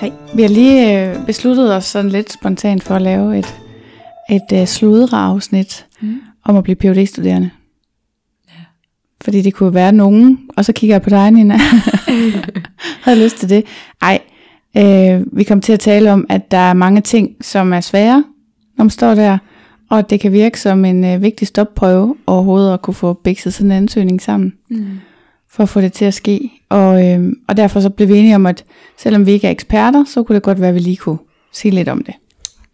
Hej. Vi har lige øh, besluttet os sådan lidt spontant for at lave et, et uh, sludreafsnit mm. om at blive phd studerende Ja. Fordi det kunne være nogen, og så kigger jeg på dig, Nina. Havde lyst til det. Ej, øh, vi kom til at tale om, at der er mange ting, som er svære, når man står der, og det kan virke som en øh, vigtig stopprøve overhovedet at kunne få bikset sådan en ansøgning sammen Mm. For at få det til at ske. Og, øh, og derfor så blev vi enige om, at selvom vi ikke er eksperter, så kunne det godt være, at vi lige kunne sige lidt om det.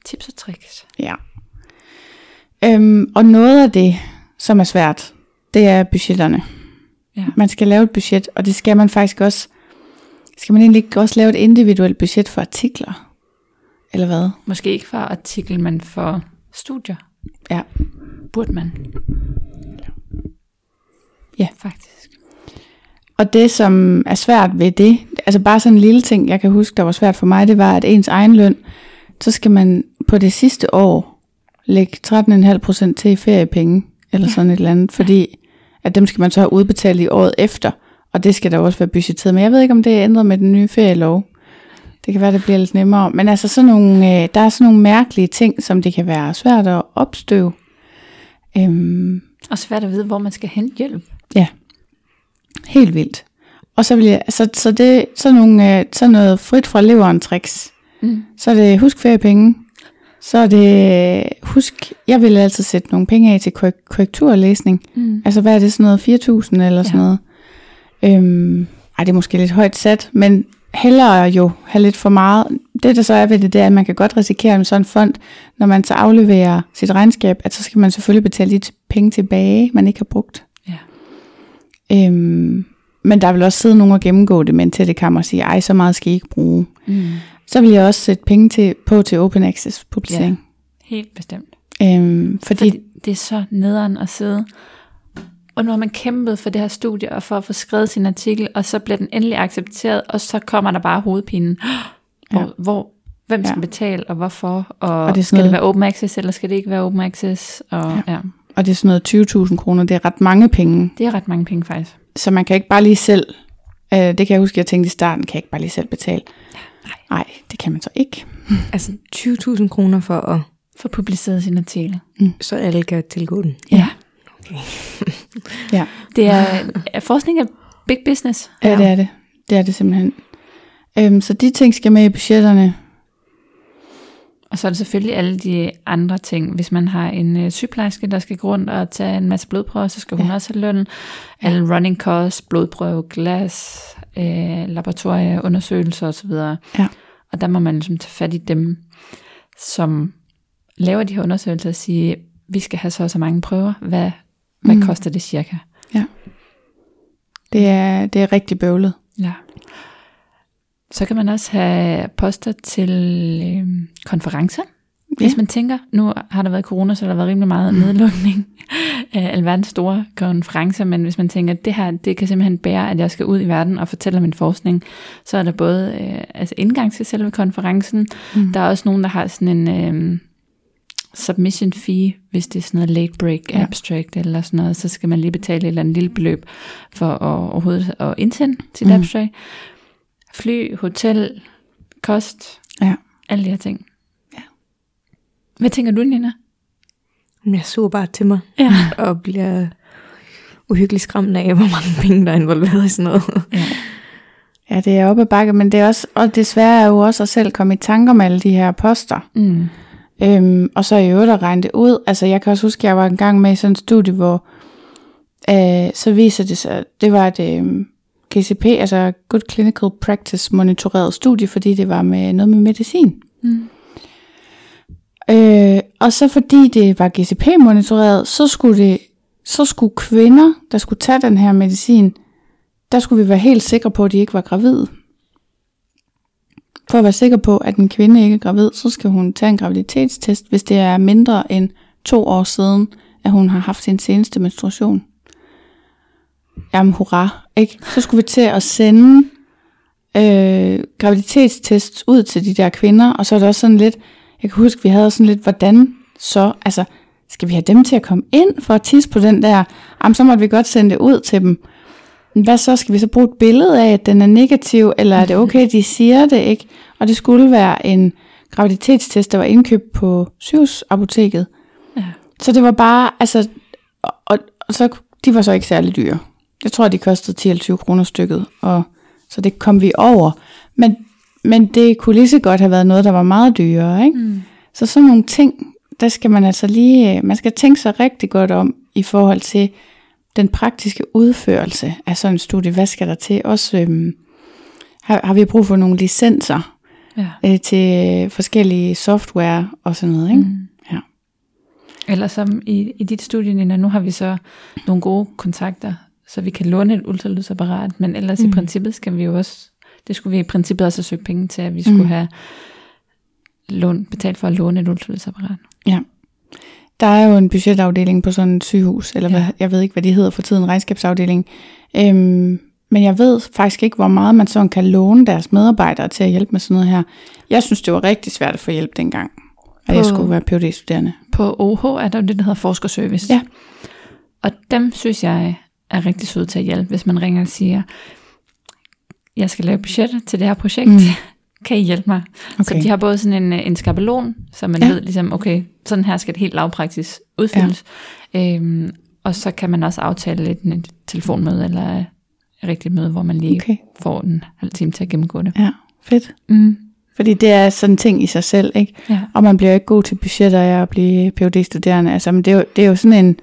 Tips og tricks. Ja. Øhm, og noget af det, som er svært, det er budgetterne. Ja. Man skal lave et budget, og det skal man faktisk også, skal man egentlig også lave et individuelt budget for artikler? Eller hvad? Måske ikke for artikel, men for studier. Ja. Burde man. Ja. Faktisk. Og det, som er svært ved det, altså bare sådan en lille ting, jeg kan huske, der var svært for mig, det var, at ens egen løn, så skal man på det sidste år lægge 13,5% til i feriepenge, eller sådan et eller andet, fordi at dem skal man så have udbetalt i året efter, og det skal der også være budgetteret. Men jeg ved ikke, om det er ændret med den nye ferielov. Det kan være, det bliver lidt nemmere. Men altså sådan nogle, øh, der er sådan nogle mærkelige ting, som det kan være svært at opstøve. Øhm, Og svært at vide, hvor man skal hente hjælp. Ja, helt vildt. Og så vil jeg, så, så det så nogle, øh, så noget frit fra leveren tricks. Mm. Så er det husk feriepenge. Så er det husk, jeg vil altid sætte nogle penge af til korrek- korrekturlæsning. Mm. Altså hvad er det, sådan noget 4.000 eller sådan Ja. noget. Øhm, ej, det er måske lidt højt sat, men hellere jo have lidt for meget. Det der så er ved det, det er, at man kan godt risikere med sådan en fond, når man så afleverer sit regnskab, at så skal man selvfølgelig betale de penge tilbage, man ikke har brugt. Ja. Øhm, men der vil også sidde nogen og gennemgå det med en tættekammer og sige, ej, så meget skal I ikke bruge. Mm. Så vil jeg også sætte penge til, på til open access publicering. Helt bestemt. Ja. Øhm, fordi, Fordi det er så nederen at sidde. Og nu har man kæmpet for det her studie, og for at få skrevet sin artikel, og så bliver den endelig accepteret, og så kommer der bare hovedpinen. Hvor, Ja. hvor, hvem skal Ja. betale, og hvorfor? Og, Og det det skal det noget- være open access, eller skal det ikke være open access? Og, Ja. ja. Ja. og det er sådan noget 20.000 kroner, det er ret mange penge. Det er ret mange penge faktisk. Så man kan ikke bare lige selv, øh, det kan jeg huske, jeg tænkte i starten, kan jeg ikke bare lige selv betale. Nej. Nej, det kan man så ikke. Altså 20.000 kroner for at, For publiceret sin artikel. så alle kan tilgå den. Ja. Ja, Det er, er forskning er big business. ja det er det. Det er det simpelthen. Øhm, så de ting skal med i budgetterne. Og så er der selvfølgelig alle de andre ting. Hvis man har en øh, sygeplejerske, der skal gå rundt og tage en masse blodprøver, så skal hun Ja. også have løn. Alle running costs, blodprøve, glas, øh, laboratorieundersøgelser osv. Ja. Og der må man ligesom tage fat i dem, som laver de her undersøgelser og sige, vi skal have så og så mange prøver. Hvad, hvad Mm. koster det cirka? Det er, det er rigtig bøvlet. Ja. Så kan man også have poster til øh, konferencer. Hvis Ja. man tænker, nu har der været corona, så har der været rimelig meget nedlukning af alverdens store konferencer, men hvis man tænker, det her, det kan simpelthen bære, at jeg skal ud i verden og fortælle om min forskning, så er der både øh, altså indgang til selve konferencen, Mm. der er også nogen, der har sådan en øh, submission fee, hvis det er sådan noget late break Ja. abstract eller sådan noget, så skal man lige betale et eller andet lille beløb for at overhovedet at indsende sit mm. abstract. Fly, hotel, kost, Ja. alle de her ting. Ja. Hvad tænker du, Nina? Jeg så bare til mig Ja. og bliver uhyggeligt skræmt af, hvor mange penge, der er involveret i sådan noget. ja. Ja, det er oppe ad bakke, men det er også, og desværre er jo også at selv komme i tanker om alle de her poster. Mm. Øhm, og så i øvrigt at regne det ud. Altså jeg kan også huske, at jeg var en gang med i sådan et studie, hvor øh, så viser det sig, det var et øh, GCP, altså Good Clinical Practice monitoreret studie, fordi det var med noget med medicin. Mm. Øh, og så fordi det var GCP-monitoreret, så skulle, det, så skulle kvinder, der skulle tage den her medicin, der skulle vi være helt sikre på, at de ikke var gravide. For at være sikker på, at en kvinde ikke er gravid, så skal hun tage en graviditetstest, hvis det er mindre end to år siden, at hun har haft sin seneste menstruation. Jamen hurra, ikke? Så skulle vi til at sende øh, graviditetstest ud til de der kvinder, og så er det også sådan lidt, jeg kan huske, vi havde sådan lidt, hvordan så, altså, skal vi have dem til at komme ind for at tisse på den der? Jamen, så måtte vi godt sende det ud til dem. Hvad så? Skal vi så bruge et billede af, at den er negativ, eller er det okay, de siger det, ikke? Og det skulle være en graviditetstest, der var indkøbt på sygehusapoteket. Ja. Så det var bare, altså, og, og, og så, de var så ikke særlig dyre. Jeg tror, de kostede 10-20 kroner stykket, og så det kom vi over. Men, men det kunne lige så godt have været noget, der var meget dyrere, ikke? Mm. Så sådan nogle ting, der skal man altså lige, man skal tænke sig rigtig godt om i forhold til den praktiske udførelse af sådan en studie. Hvad skal der til? Også øhm, har, har vi brug for nogle licenser Ja. øh, til forskellige software og sådan noget, ikke? Mm. Ja. Eller som i, i dit studie, Nina, nu har vi så nogle gode kontakter, så vi kan låne et ultralydsapparat, men ellers mm. i princippet skal vi jo også, det skulle vi i princippet også have søgt penge til, at vi skulle Mm. have lån, betalt for at låne et ultralydsapparat. Ja. Der er jo en budgetafdeling på sådan et sygehus, eller Ja. hvad, jeg ved ikke, hvad de hedder for tiden, regnskabsafdeling. Øhm, men jeg ved faktisk ikke, hvor meget man sådan kan låne deres medarbejdere til at hjælpe med sådan noget her. Jeg synes, det var rigtig svært at få hjælp dengang, at jeg På- skulle være phd studerende På OH er der jo det, der hedder forskerservice. Ja. Og dem synes jeg er rigtig søde til at hjælpe, hvis man ringer og siger, jeg skal lave budgettet til det her projekt. Mm. Kan I hjælpe mig? Okay. Så de har både sådan en, øh, en skabelon, så man Ja. ved ligesom, okay, sådan her skal det helt lavpraktisk udfyldes. Ja. Øhm, og så kan man også aftale lidt en telefonmøde, eller et rigtigt møde, hvor man lige okay. Får en halv time til at gennemgå det. ja, fedt. Mm. Fordi det er sådan en ting i sig selv, ikke? Ja. Og man bliver jo ikke god til budgetter af at blive phd studerende Altså, men det er jo, det er jo sådan en,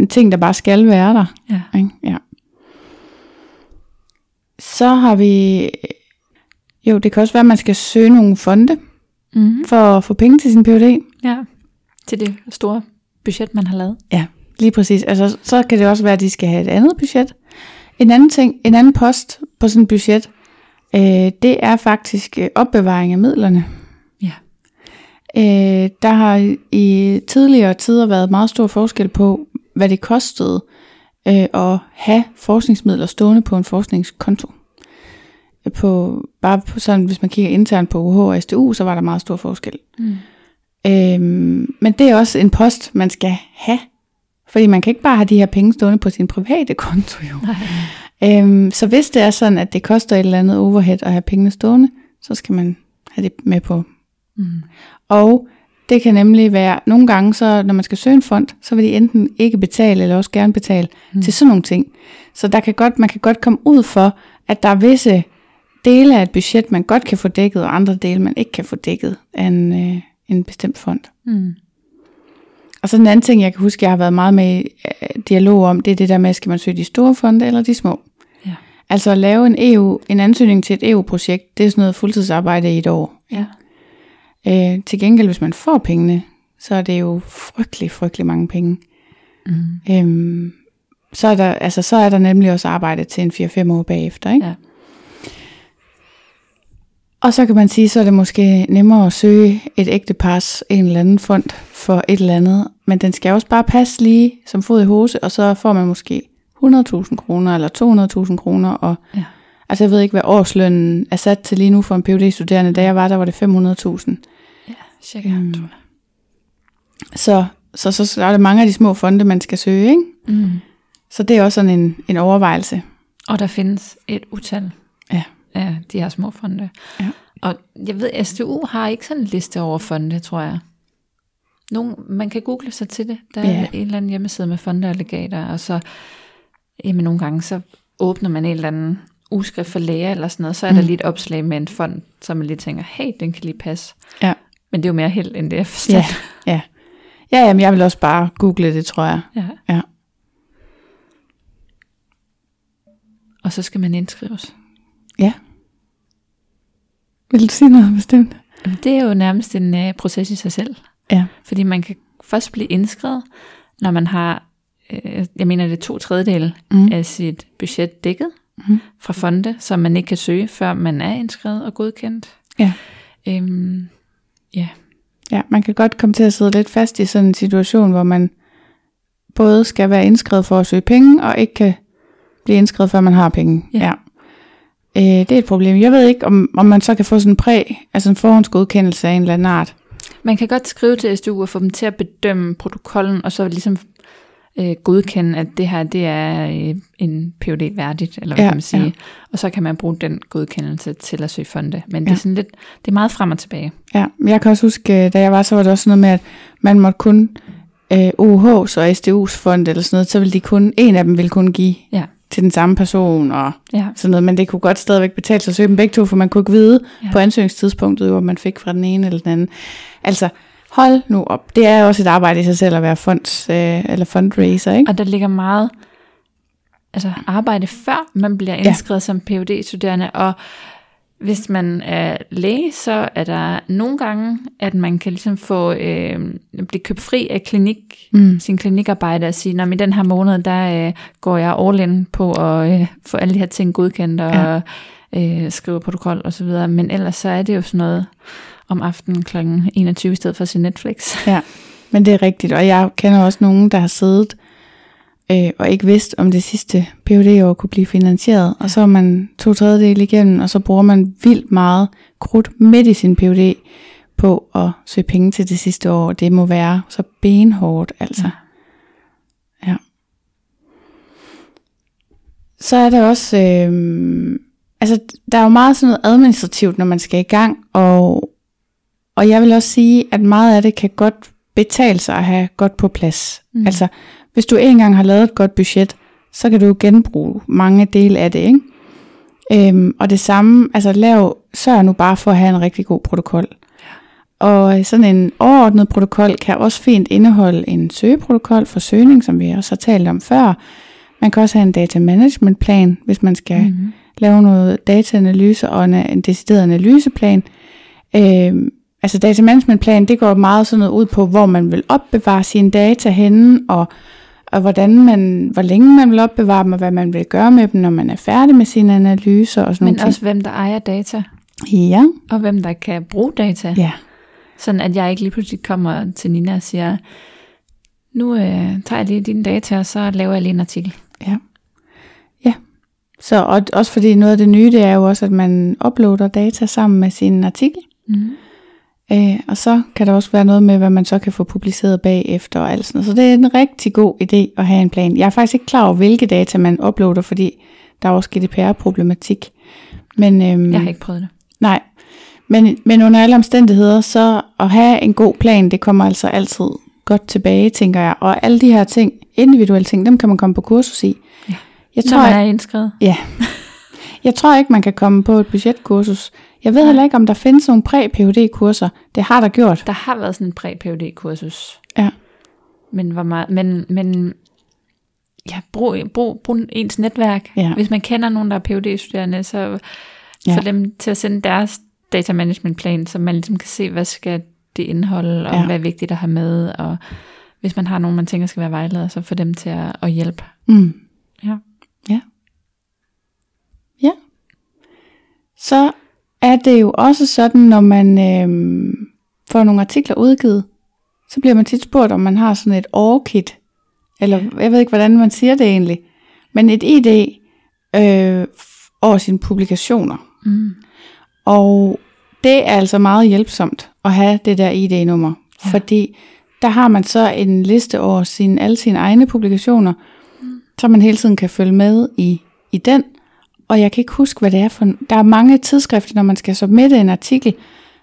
en ting, der bare skal være der. ja. Ikke? Ja. Så har vi... Jo, det kan også være, at man skal søge nogle fonde Mm. for at få penge til sin PhD. ja. Til det store budget, man har lavet. Ja, lige præcis. Altså, så kan det også være, at de skal have et andet budget. En anden ting, en anden post på sådan et budget, øh, det er faktisk øh, opbevaring af midlerne. Ja. Øh, der har i tidligere tider været meget stor forskel på, hvad det kostede øh, at have forskningsmidler stående på en forskningskonto. På, bare på sådan, hvis man kigger internt på UH og SDU, så var der meget stor forskel. Mm. Øhm, men det er også en post, man skal have. Fordi man kan ikke bare have de her penge stående på sin private konto jo. Nej. Øhm, så hvis det er sådan, at det koster et eller andet overhead at have pengene stående, så skal man have det med på. Mm. Og det kan nemlig være, nogle gange, så når man skal søge en fond, så vil de enten ikke betale, eller også gerne betale mm. til sådan nogle ting. Så der kan godt, man kan godt komme ud for, at der er visse dele af et budget, man godt kan få dækket, og andre dele, man ikke kan få dækket af en, øh, en bestemt fond. Mm. Og så en anden ting, jeg kan huske, jeg har været meget med i øh, dialog om, det er det der med, skal man søge de store fonde eller de små? Ja. Altså at lave en, EU, en ansøgning til et EU-projekt, det er sådan noget fuldtidsarbejde i et år. Ja. Øh, til gengæld, hvis man får pengene, så er det jo frygtelig, frygtelig mange penge. Mm. Øhm, så, er der, altså, så er der nemlig også arbejde til en 4-5 år bagefter. Ikke? Ja. Og så kan man sige, så er det måske nemmere at søge et ægtepars en eller anden fond for et eller andet. Men den skal også bare passe lige som fod i hose, og så får man måske 100.000 kroner eller 200.000 kroner. Og, Ja. Altså jeg ved ikke, hvad årslønnen er sat til lige nu for en phd studerende Da jeg var, der var det 500.000. Cirka. Mm. Mm. Så, så, så, så er der mange af de små fonde, man skal søge. Ikke? Mm. Så det er også sådan en, en overvejelse. Og der findes et utal Ja. af de her små fonde. Ja. Og jeg ved, SDU har ikke sådan en liste over fonde, tror jeg. Nogle, man kan google sig til det. Der er Ja. en eller anden hjemmeside med fonde og legater, og så jamen, nogle gange så åbner man en eller anden ugeskrift for læger eller sådan noget, så er mm. der lige et opslag med en fond, så man lige tænker, hey, den kan lige passe. Ja. Men det er jo mere held, end det er forstand. Ja, ja. Ja, jamen, jeg vil også bare google det, tror jeg. ja. Ja. og så skal man indskrives. Ja. Vil du sige noget bestemt? Jamen, det er jo nærmest en uh, proces i sig selv. Ja. Fordi man kan først blive indskrevet, når man har, øh, jeg mener det er to tredjedele Mm. mm. af sit budget dækket Mm. fra fonde, som man ikke kan søge, før man er indskrevet og godkendt. Ja. Øhm, ja. Ja, man kan godt komme til at sidde lidt fast i sådan en situation, hvor man både skal være indskrevet for at søge penge, og ikke kan blive indskrevet, før man har penge. Ja. ja. Øh, det er et problem. Jeg ved ikke, om, om man så kan få sådan en præ, altså en forhåndsgodkendelse af en eller anden art. Man kan godt skrive til SDU og få dem til at bedømme protokollen, og så ligesom øh, godkende, at det her det er øh, en PhD værdigt, eller hvad Ja, kan man sige. ja. Og så kan man bruge den godkendelse til at søge fonde. Men det Ja. er sådan lidt, det er meget frem og tilbage. Ja, jeg kan også huske, da jeg var, så var det også noget med, at man måtte kun øh, OH's og SDU's fond eller sådan noget, så ville de kun, en af dem ville kun give Ja. til den samme person og Ja. sådan noget, men det kunne godt stadigvæk betale sig at søge dem begge to, for man kunne ikke vide. Ja. på ansøgningstidspunktet, hvor man fik fra den ene eller den anden. Altså, hold nu op. Det er også et arbejde i sig selv at være funds, øh, eller fundraiser, ikke? Og der ligger meget altså arbejde før man bliver indskrevet ja. som phd studerende og hvis man er læge, så er der nogle gange, at man kan ligesom få øh, blive købt fri af klinik, Mm. sin klinikarbejde og sige, at i den her måned, der øh, går jeg all in på at øh, få alle de her ting godkendt og Ja. øh, skrive protokol og så videre. Men ellers så er det jo sådan noget om aftenen kl. 21 i stedet for at se Netflix. Ja, men det er rigtigt, og jeg kender også nogen, der har siddet øh, og ikke vidst, om det sidste PhD-år kunne blive finansieret, og så er man to tredjedel igennem, og så bruger man vildt meget krudt midt i sin PhD på at søge penge til det sidste år. Det må være så benhårdt, altså. Ja. Så er der også, øh, altså der er jo meget sådan noget administrativt, når man skal i gang, og, og jeg vil også sige, at meget af det kan godt betale sig at have godt på plads. Mm. Altså, hvis du engang har lavet et godt budget, så kan du jo genbruge mange dele af det, ikke? Øhm, og det samme, altså lav, sørg nu bare for at have en rigtig god protokol. Og sådan en overordnet protokol kan også fint indeholde en søgeprotokol for søgning, som vi også har talt om før. Man kan også have en data management plan, hvis man skal mm. Mm-hmm. lave noget dataanalyse og en, en decideret analyseplan. Øhm, altså data management plan, det går meget sådan noget ud på, hvor man vil opbevare sine data henne, og, og hvordan man, hvor længe man vil opbevare dem, og hvad man vil gøre med dem, når man er færdig med sine analyser og sådan Men noget. også hvem der ejer data, Ja, og hvem der kan bruge data. ja, Sådan at jeg ikke lige pludselig kommer til Nina og siger, nu øh, tager jeg lige dine data, og så laver jeg lige en artikel. ja. Ja, så og, også fordi noget af det nye, det er jo også, at man uploader data sammen med sin artikel. Mm. Øh, og så kan der også være noget med, hvad man så kan få publiceret bagefter og alt sådan noget. Så det er en rigtig god idé at have en plan. Jeg er faktisk ikke klar over, hvilke data man uploader, fordi der er også GDPR-problematik. Men, øhm, Jeg har ikke prøvet det. Nej, men, men under alle omstændigheder, så at have en god plan, det kommer altså altid godt tilbage, tænker jeg. Og alle de her ting, individuelle ting, dem kan man komme på kursus i. Ja. Jeg tror, man jeg, er indskrevet. ja. jeg tror ikke, man kan komme på et budgetkursus. Jeg ved Nej. heller ikke, om der findes nogle præ-PhD-kurser. Det har der gjort. Der har været sådan en præ-PhD-kursus. Ja. Men, hvor meget, men, men ja, brug, brug, brug ens netværk. Ja. Hvis man kender nogen, der er PhD-studerende, så Ja. få dem til at sende deres data management plan, så man ligesom kan se, hvad skal det indeholde, og Ja. hvad er vigtigt at have med, og hvis man har nogen, man tænker skal være vejleder, så få dem til at, at hjælpe. Mm. Ja. Ja. Så er det jo også sådan, når man øhm, får nogle artikler udgivet, så bliver man tit spurgt, om man har sådan et årkit, eller jeg ved ikke, hvordan man siger det egentlig, men et ID øh, over sine publikationer. Mm. Og det er altså meget hjælpsomt at have det der ID-nummer, ja. Ja. fordi der har man så en liste over sine, alle sine egne publikationer, mm. så man hele tiden kan følge med i, i den. Og jeg kan ikke huske, hvad det er for... Der er mange tidsskrifter, når man skal submitte en artikel,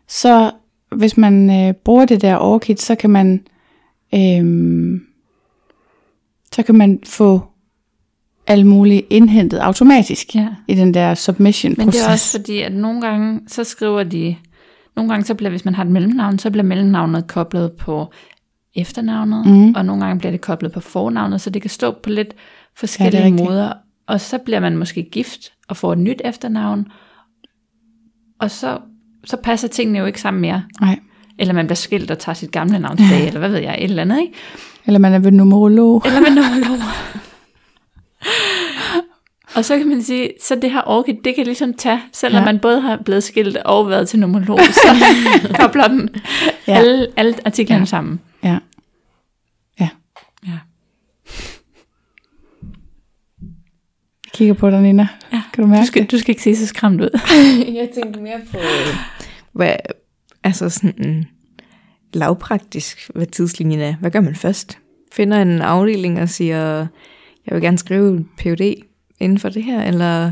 så hvis man øh, bruger det der overkit, så kan man øh, så kan man få alt muligt indhentet automatisk Ja. i den der submission Men proces. det er også fordi, at nogle gange, så skriver de, nogle gange så bliver, hvis man har et mellemnavn, så bliver mellemnavnet koblet på efternavnet, mm. og nogle gange bliver det koblet på fornavnet, så det kan stå på lidt forskellige rigtigt. måder, og så bliver man måske gift og får et nyt efternavn, og så, så passer tingene jo ikke sammen mere. Nej. Eller man bliver skilt og tager sit gamle navn tilbage, eller hvad ved jeg, et eller andet, ikke? Eller man er ved numerolog. Eller med numerolog. og så kan man sige, så det her orke, det kan ligesom tage, selvom Ja. man både har blevet skilt og været til numerolog, så kobler dem Ja. alle, alle artiklerne Ja. sammen. Ja. Ja. Jeg kigger på dig, Nina. Ja. Kan du mærke Du skal, det? du skal ikke se så skræmt ud. jeg tænkte mere på, hvad, altså sådan lavpraktisk, hvad tidslinjen er. Hvad gør man først? Finder en afdeling og siger, jeg vil gerne skrive en PhD inden for det her, eller...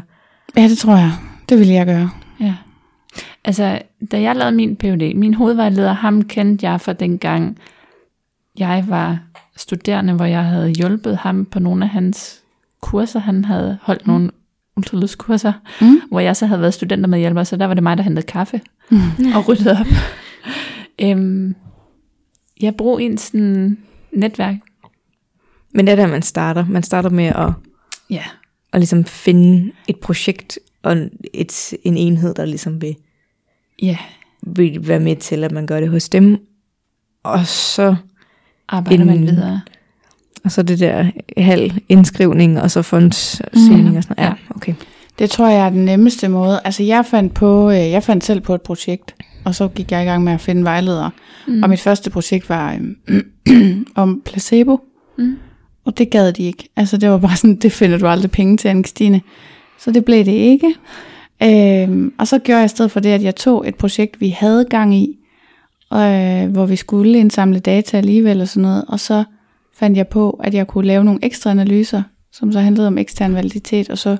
Ja, det tror jeg. Det vil jeg gøre. Ja. Altså, da jeg lavede min PhD, min hovedvejleder, ham kendte jeg fra dengang, jeg var studerende, hvor jeg havde hjulpet ham på nogle af hans kurser. Han havde holdt mm. nogle ultralydskurser, Mm. hvor jeg så havde været studenter med hjælper, så der var det mig, der hentede kaffe Mm. og ryddede op. øhm, jeg bruger en sådan netværk. Men det er der, man starter. Man starter med at, Ja. at ligesom finde et projekt og et, en enhed, der ligesom vil, Ja, vil være med til, at man gør det hos dem. Og så, arbejder man En- videre. Og så det der halv indskrivning, og så fondssøgning og sådan noget. Ja, okay. Det tror jeg er den nemmeste måde. Altså jeg fandt, på, øh, jeg fandt selv på et projekt, og så gik jeg i gang med at finde vejledere. Mm. Og mit første projekt var øh, om placebo. Mm. Og det gad de ikke. Altså det var bare sådan, det finder du aldrig penge til, Anne-Kristine. Så det blev det ikke. Øhm, og så gjorde jeg i stedet for det, at jeg tog et projekt, vi havde gang i, øh, hvor vi skulle indsamle data alligevel og sådan noget. Og så fandt jeg på, at jeg kunne lave nogle ekstra analyser, som så handlede om ekstern validitet, og så,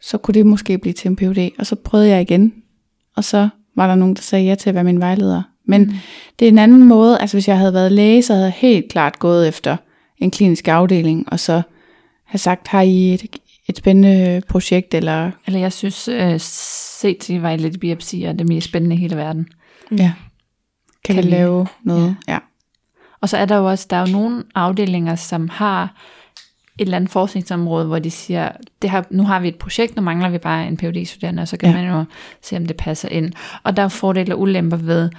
så kunne det måske blive til en PhD. Og så prøvede jeg igen, og så var der nogen, der sagde ja til at være min vejleder. Men mm. det er en anden måde, altså hvis jeg havde været læge, så havde jeg helt klart gået efter en klinisk afdeling, og så have sagt, har I et, et spændende projekt, eller Eller jeg synes, CT var lidt biopsi er det mest spændende i hele verden. ja, kan, Kan vi- lave noget? Ja. ja. Og så er der jo også, der er jo nogle afdelinger, som har et eller andet forskningsområde, hvor de siger, det her, nu har vi et projekt, nu mangler vi bare en phd studerende og så kan Ja. man jo se, om det passer ind. Og der er fordele og ulemper ved,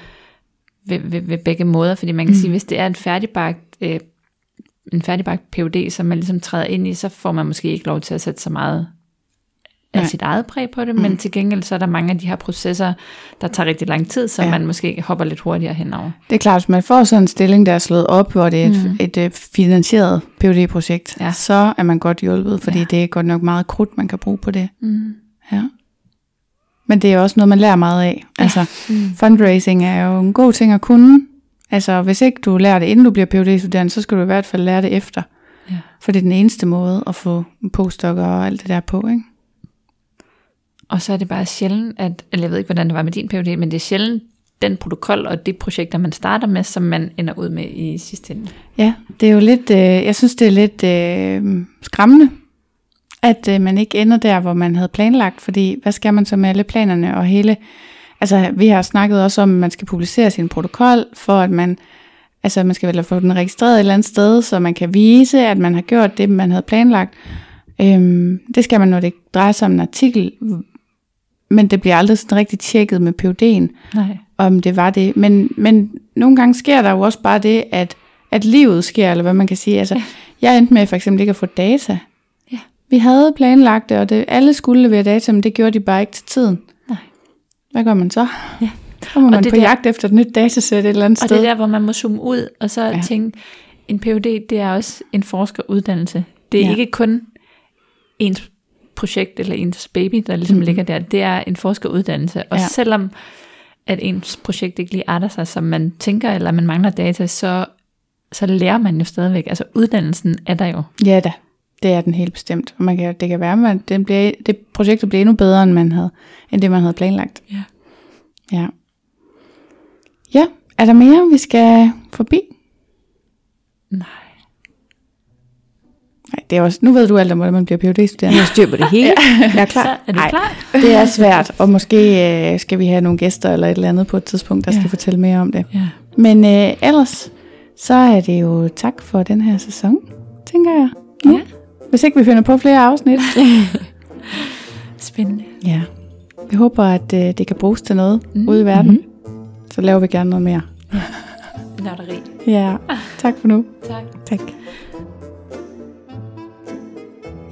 ved, ved, ved begge måder, fordi man kan mm. sige, hvis det er en færdigbagt, øh, en færdigbagt PhD, som man ligesom træder ind i, så får man måske ikke lov til at sætte så meget af Nej. sit eget præg på det, mm. men til gengæld så er der mange af de her processer, der tager rigtig lang tid, så Ja. ja. man måske hopper lidt hurtigere henover. Det er klart, hvis man får sådan en stilling, der er slået op, hvor det er et, mm. Mm. et, et finansieret phd projekt ja. Ja. så er man godt hjulpet, fordi ja. Ja. det er godt nok meget krudt, man kan bruge på det. Mm. Ja. Men det er også noget, man lærer meget af. Altså, Mm. fundraising er jo en god ting at kunne. Altså, hvis ikke du lærer det, inden du bliver phd studerende så skal du i hvert fald lære det efter. Ja. For det er den eneste måde at få postdoc og alt det der på, ikke? Og så er det bare sjældent, at, eller jeg ved ikke, hvordan det var med din PhD, men det er sjældent den protokol og det projekter, man starter med, som man ender ud med i sidste ende. Ja, det er jo lidt, øh, jeg synes det er lidt øh, skræmmende, at øh, man ikke ender der, hvor man havde planlagt, fordi hvad skal man så med alle planerne og hele, altså vi har snakket også om, at man skal publicere sin protokol, for at man, altså man skal vel få den registreret et eller andet sted, så man kan vise, at man har gjort det, man havde planlagt. Øhm, det skal man, når det drejer sig om en artikel, men det bliver aldrig sådan rigtig tjekket med PUD'en Nej. om det var det. Men, men nogle gange sker der jo også bare det, at, at livet sker, eller hvad man kan sige. Altså, ja. Jeg endte med for eksempel ikke at få data. Ja. Vi havde planlagt det, og det, alle skulle levere data, men det gjorde de bare ikke til tiden. Nej. Hvad gør man så? Ja. Så må Og man det på der- jagt efter et nyt datasæt et eller andet Og sted. det er der, hvor man må zoome ud, og så Ja. tænke, en PhD, det er også en forskeruddannelse. Det er ja. ikke kun ens projekt eller ens baby, der ligesom mm. ligger der. Det er en forskeruddannelse. Og ja. selvom at ens projekt ikke lige arter sig, som man tænker, eller man mangler data, så, så lærer man jo stadigvæk. Altså uddannelsen er der jo. Ja da, det er den helt bestemt. Og man kan, det kan være, at den bliver, det projektet bliver endnu bedre, end, man havde, end det, man havde planlagt. Ja. Ja. Ja, er der mere, vi skal forbi? Nej. Det er også, nu ved du alt om, hvordan man bliver phd studerende Jeg styr på det hele. Jeg er klar. Så er du Ej. klar? Det er svært, og måske øh, skal vi have nogle gæster eller et eller andet på et tidspunkt, der skal Ja. fortælle mere om det. Ja. Men øh, ellers, så er det jo tak for den her sæson, tænker jeg. Nu. Ja. Hvis ikke vi finder på flere afsnit. Spændende. ja. Jeg håber, at øh, det kan bruges til noget Mm. ude i verden. Mm-hmm. Så laver vi gerne noget mere. Nørderi. Ja, tak for nu. Tak. Tak.